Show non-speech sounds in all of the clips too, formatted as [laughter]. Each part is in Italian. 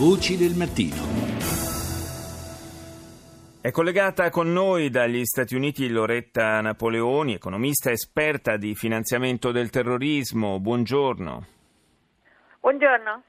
Voci del mattino. È collegata con noi dagli Stati Uniti Loretta Napoleoni, economista esperta di finanziamento del terrorismo. Buongiorno. Buongiorno.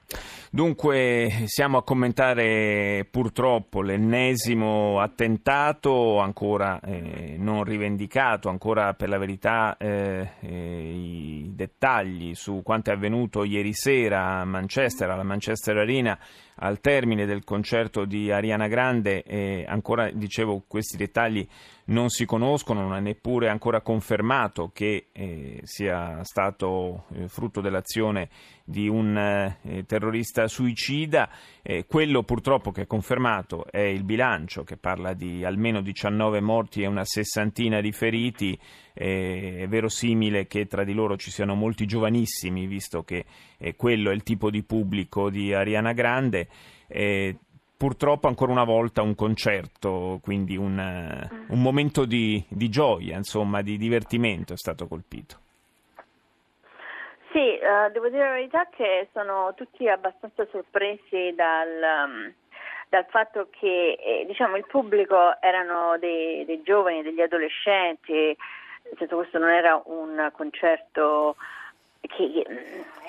Dunque siamo a commentare purtroppo l'ennesimo attentato ancora eh, non rivendicato, ancora per la verità eh, eh, i dettagli su quanto è avvenuto ieri sera a Manchester, alla Manchester Arena al termine del concerto di Ariana Grande ancora dicevo questi dettagli non si conoscono, non è neppure ancora confermato che eh, sia stato eh, frutto dell'azione di un eh, terrorista suicida. Eh, quello purtroppo che è confermato è il bilancio che parla di almeno 19 morti e una sessantina di feriti. è verosimile che tra di loro ci siano molti giovanissimi, visto che eh, quello è il tipo di pubblico di Ariana Grande. Eh, purtroppo ancora una volta un concerto, quindi un, un momento di, di, gioia, insomma, di divertimento è stato colpito. Sì, uh, devo dire la verità che sono tutti abbastanza sorpresi dal, um, dal fatto che eh, diciamo, il pubblico erano dei, dei giovani, degli adolescenti, senso questo non era un concerto che,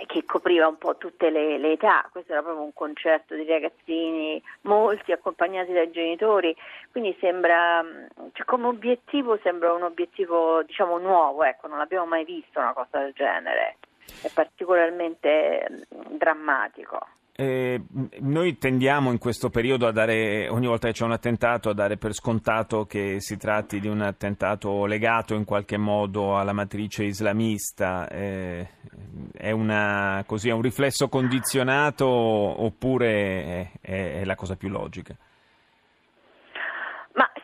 che, copriva un po' tutte le, le, età, questo era proprio un concerto di ragazzini, molti accompagnati dai genitori, quindi sembra, cioè come obiettivo sembra un obiettivo diciamo nuovo, ecco, non abbiamo mai visto una cosa del genere, è particolarmente drammatico. Eh, noi tendiamo in questo periodo a dare, ogni volta che c'è un attentato, a dare per scontato che si tratti di un attentato legato in qualche modo alla matrice islamista. Eh, è, una, così, è, un riflesso condizionato oppure è, è la cosa più logica?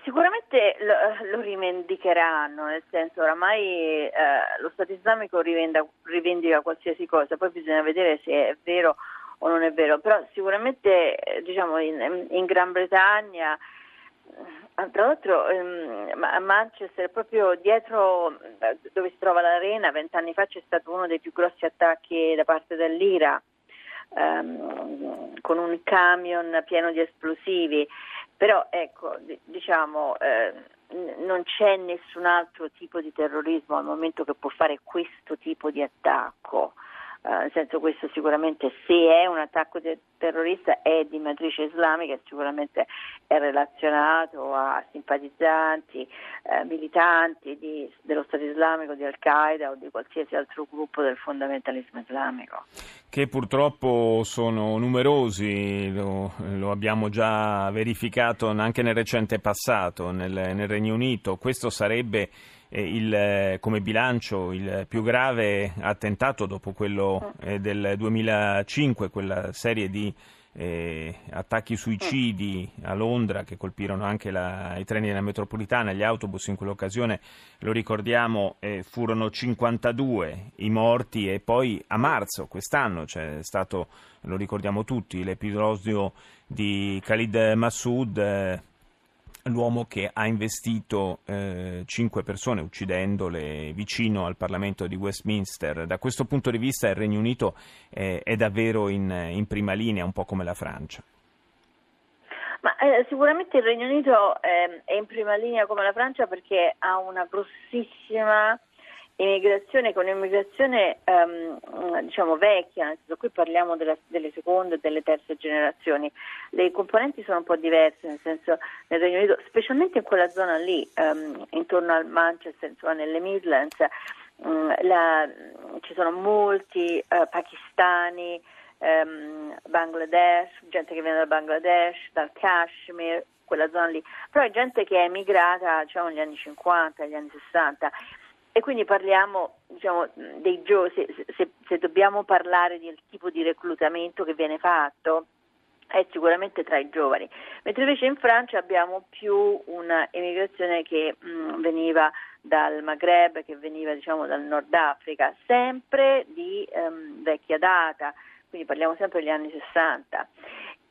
Sicuramente lo, lo, rivendicheranno, nel senso oramai eh, lo Stato islamico rivendica, rivendica qualsiasi cosa, poi bisogna vedere se è vero o non è vero, però sicuramente eh, diciamo, in, in Gran Bretagna eh, tra l'altro ehm, a Manchester, proprio dietro eh, dove si trova l'arena, vent'anni fa c'è stato uno dei più grossi attacchi da parte dell'IRA ehm, con un camion pieno di esplosivi. Però ecco, diciamo, eh, non c'è nessun altro tipo di terrorismo al momento che può fare questo tipo di attacco. Uh, nel senso questo sicuramente se è un attacco de- terrorista è di matrice islamica, sicuramente è relazionato a simpatizzanti, eh, militanti di, dello Stato islamico, di Al-Qaeda o di qualsiasi altro gruppo del fondamentalismo islamico. Che purtroppo sono numerosi, lo, lo abbiamo già verificato anche nel recente passato nel, nel Regno Unito. Questo sarebbe il, come bilancio il più grave attentato dopo quello eh, del 2005, quella serie di eh, attacchi suicidi a Londra che colpirono anche la, i treni della metropolitana, gli autobus in quell'occasione, lo ricordiamo, eh, furono 52 i morti e poi a marzo quest'anno c'è stato, lo ricordiamo tutti, l'episodio di Khalid Massoud eh, l'uomo che ha investito eh, cinque persone uccidendole vicino al Parlamento di Westminster. Da questo punto di vista il Regno Unito eh, è davvero in, in, prima linea, un po' come la Francia. Ma, eh, sicuramente il Regno Unito ehm, è in prima linea come la Francia perché ha una grossissima immigrazione con un'immigrazione um, diciamo vecchia, nel senso qui parliamo della, delle seconde e delle terze generazioni, le componenti sono un po' diverse, nel senso nel Regno Unito, specialmente in quella zona lì, um, intorno al Manchester, insomma nelle Midlands, um, la, ci sono molti uh, pakistani, Bangladesh, gente che viene dal Bangladesh, dal Kashmir, quella zona lì, però è gente che è emigrata diciamo negli anni 50, negli anni 60 e quindi parliamo diciamo, dei gio- se, se, se dobbiamo parlare del tipo di reclutamento che viene fatto è sicuramente tra i giovani, mentre invece in Francia abbiamo più un'emigrazione che mh, veniva dal Maghreb, che veniva diciamo, dal Nord Africa, sempre di um, vecchia data, quindi parliamo sempre degli anni 60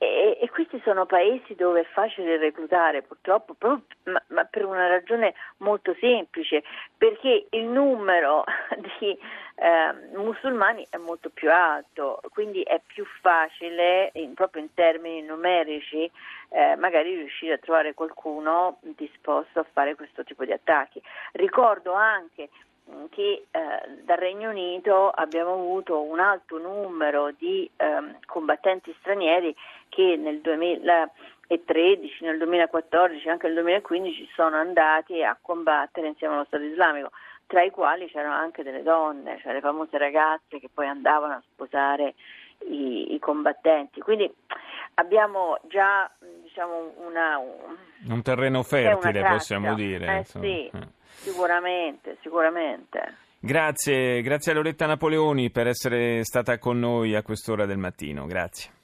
E, e, questi sono paesi dove è facile reclutare, purtroppo, ma, ma, per una ragione molto semplice, perché il numero [laughs] di eh, musulmani è molto più alto, quindi è più facile, in, proprio in termini numerici, eh, magari riuscire a trovare qualcuno disposto a fare questo tipo di attacchi. Ricordo anche che eh, dal Regno Unito abbiamo avuto un alto numero di eh, combattenti stranieri che nel 2013, nel 2014, anche nel 2015 sono andati a combattere insieme allo Stato islamico, tra i quali c'erano anche delle donne, cioè le famose ragazze che poi andavano a sposare i, i combattenti. Quindi abbiamo già diciamo, una, un, terreno fertile, possiamo dire. Eh, sì. Eh. Sicuramente, sicuramente. Grazie, grazie a Loretta Napoleoni per essere stata con noi a quest'ora del mattino. Grazie.